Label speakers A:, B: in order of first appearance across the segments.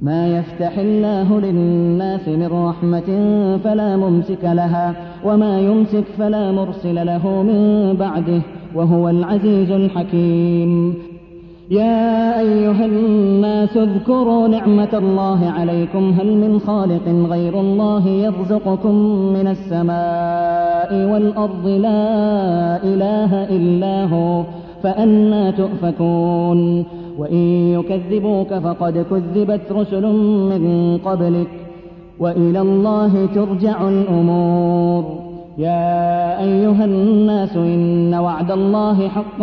A: ما يفتح الله للناس من رحمة فلا ممسك لها وما يمسك فلا مرسل له من بعده وهو العزيز الحكيم. يا أيها الناس اذكروا نعمة الله عليكم هل من خالق غير الله يرزقكم من السماء والأرض؟ لا إله إلا هو فأنا تؤفكون. وإن يكذبوك فقد كذبت رسل من قبلك وإلى الله ترجع الأمور. يا أيها الناس إن وعد الله حق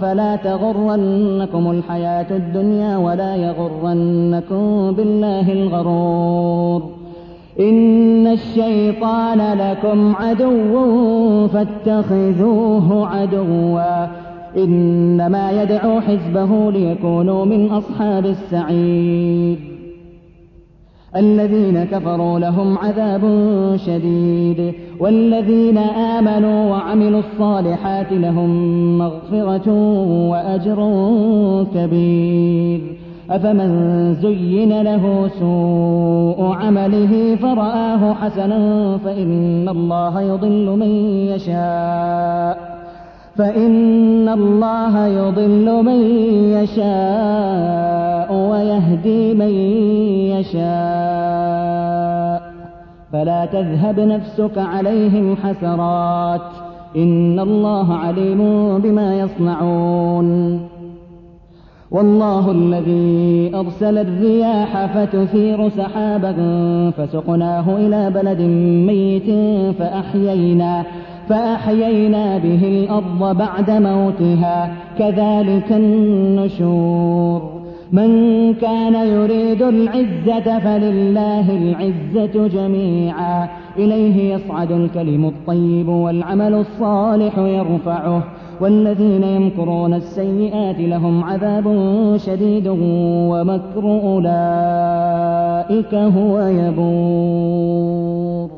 A: فلا تغرنكم الحياة الدنيا ولا يغرنكم بالله الغرور. إن الشيطان لكم عدو فاتخذوه عدوا. إنما يدعو حزبه ليكونوا من أصحاب السعير. الذين كفروا لهم عذاب شديد والذين آمنوا وعملوا الصالحات لهم مغفرة وأجر كبير. أفمن زين له سوء عمله فرآه حسنا فإن الله يضل من يشاء. فإن الله يضل من يشاء ويهدي من يشاء. فلا تذهب نفسك عليهم حسرات. إن الله عليم بما يصنعون. والله الذي أرسل الرياح فتثير سحابا فسقناه إلى بلد ميت فأحيينا فأحيينا به الأرض بعد موتها كذلك النشور. من كان يريد العزة فلله العزة جميعا. إليه يصعد الكلم الطيب والعمل الصالح يرفعه. والذين يمكرون السيئات لهم عذاب شديد ومكر أولئك هو يبور.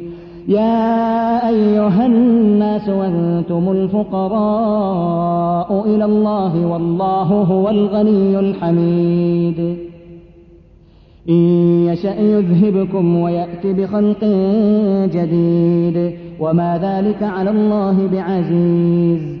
A: يا أيها الناس وأنتم الفقراء إلى الله والله هو الغني الحميد. إن يشأ يذهبكم ويأت بخلق جديد. وما ذلك على الله بعزيز.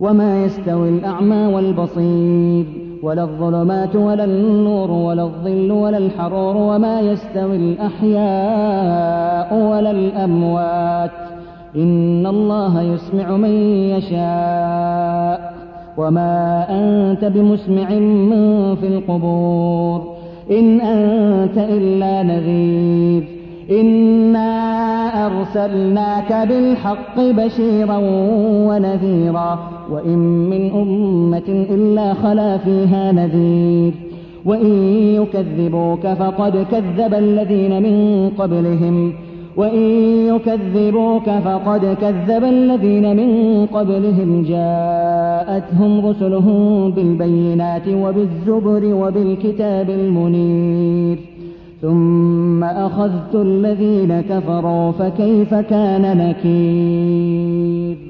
A: وما يستوي الأعمى والبصير ولا الظلمات ولا النور ولا الظل ولا الحرور وما يستوي الأحياء ولا الأموات. إن الله يسمع من يشاء. وما أنت بمسمع من في القبور. إن أنت إلا نذير. إنا أرسلناك بالحق بشيرا ونذيرا. وإن من أمة إلا خلا فيها نذير. وإن يكذبوك فقد كذب الذين من قبلهم. وإن يكذبوك فقد كذب الذين من قبلهم. جاءتهم رسلهم بالبينات وبالزبر وبالكتاب المنير. ثم أخذت الذين كفروا فكيف كان نكير؟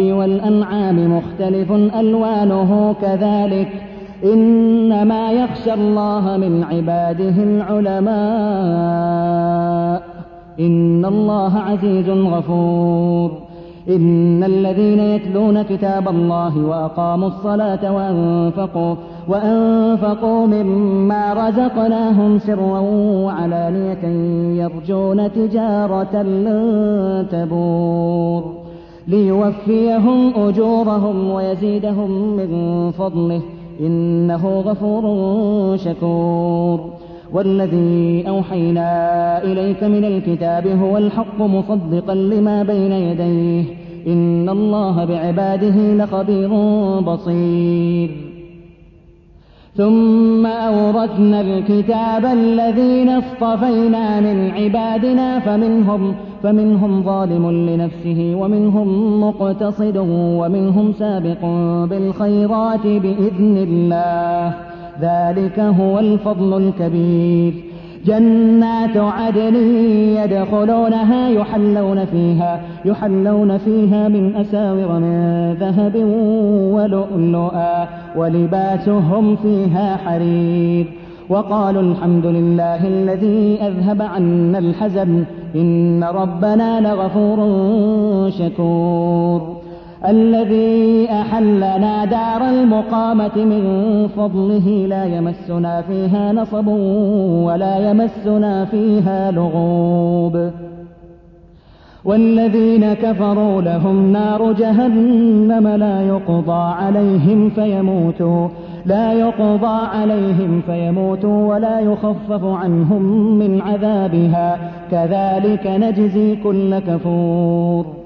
A: والأنعام مختلف ألوانه كذلك. إنما يخشى الله من عباده العلماء. إن الله عزيز غفور. إن الذين يتلون كتاب الله وأقاموا الصلاة وأنفقوا وأنفقوا مما رزقناهم سرا وعلانية يرجون تجارة لن تبور. ليوفيهم أجورهم ويزيدهم من فضله. إنه غفور شكور. والذي أوحينا إليك من الكتاب هو الحق مصدقا لما بين يديه. إن الله بعباده لخبير بصير. ثم أورثنا الكتاب الذين اصطفينا من عبادنا فمنهم فمنهم ظالم لنفسه ومنهم مقتصد ومنهم سابق بالخيرات بإذن الله. ذلك هو الفضل الكبير. جنات عدن يدخلونها يحلون فيها يحلون فيها من أساور من ذهب ولؤلؤا ولباسهم فيها حرير. وقالوا الحمد لله الذي أذهب عنا الحزن إن ربنا لغفور شكور. الذي أحلنا دار المقامة من فضله لا يمسنا فيها نصب ولا يمسنا فيها لغوب. والذين كفروا لهم نار جهنم لا يقضى عليهم فيموتوا لا يقضى عليهم فيموتوا ولا يخفف عنهم من عذابها. كذلك نجزي كل كفور.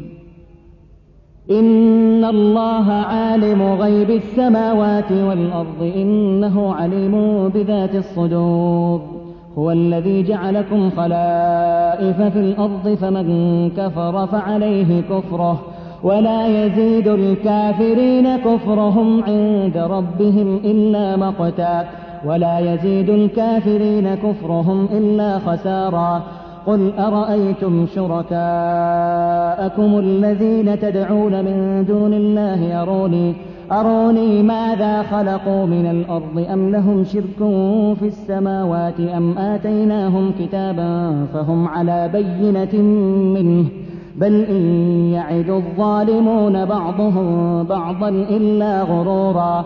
A: إن الله عالم غيب السماوات والأرض إنه عليم بذات الصدور هو الذي جعلكم خلائف في الأرض فمن كفر فعليه كفره ولا يزيد الكافرين كفرهم عند ربهم إلا مقتا ولا يزيد الكافرين كفرهم إلا خسارا قل أرأيتم شركاءكم الذين تدعون من دون الله أروني أروني ماذا خلقوا من الأرض أم لهم شرك في السماوات أم آتيناهم كتابا فهم على بينة منه بل إن يعد الظالمون بعضهم بعضا إلا غرورا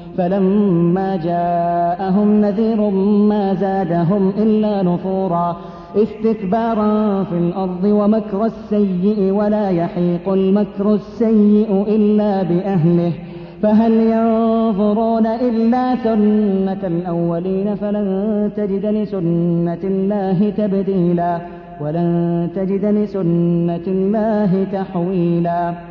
A: فلما جاءهم نذير ما زادهم إلا نفورا استكبارا في الأرض ومكر السيء ولا يحيق المكر السيء إلا بأهله فهل ينظرون إلا سنة الأولين فلن تجد لسنة الله تبديلا ولن تجد لسنة الله تحويلا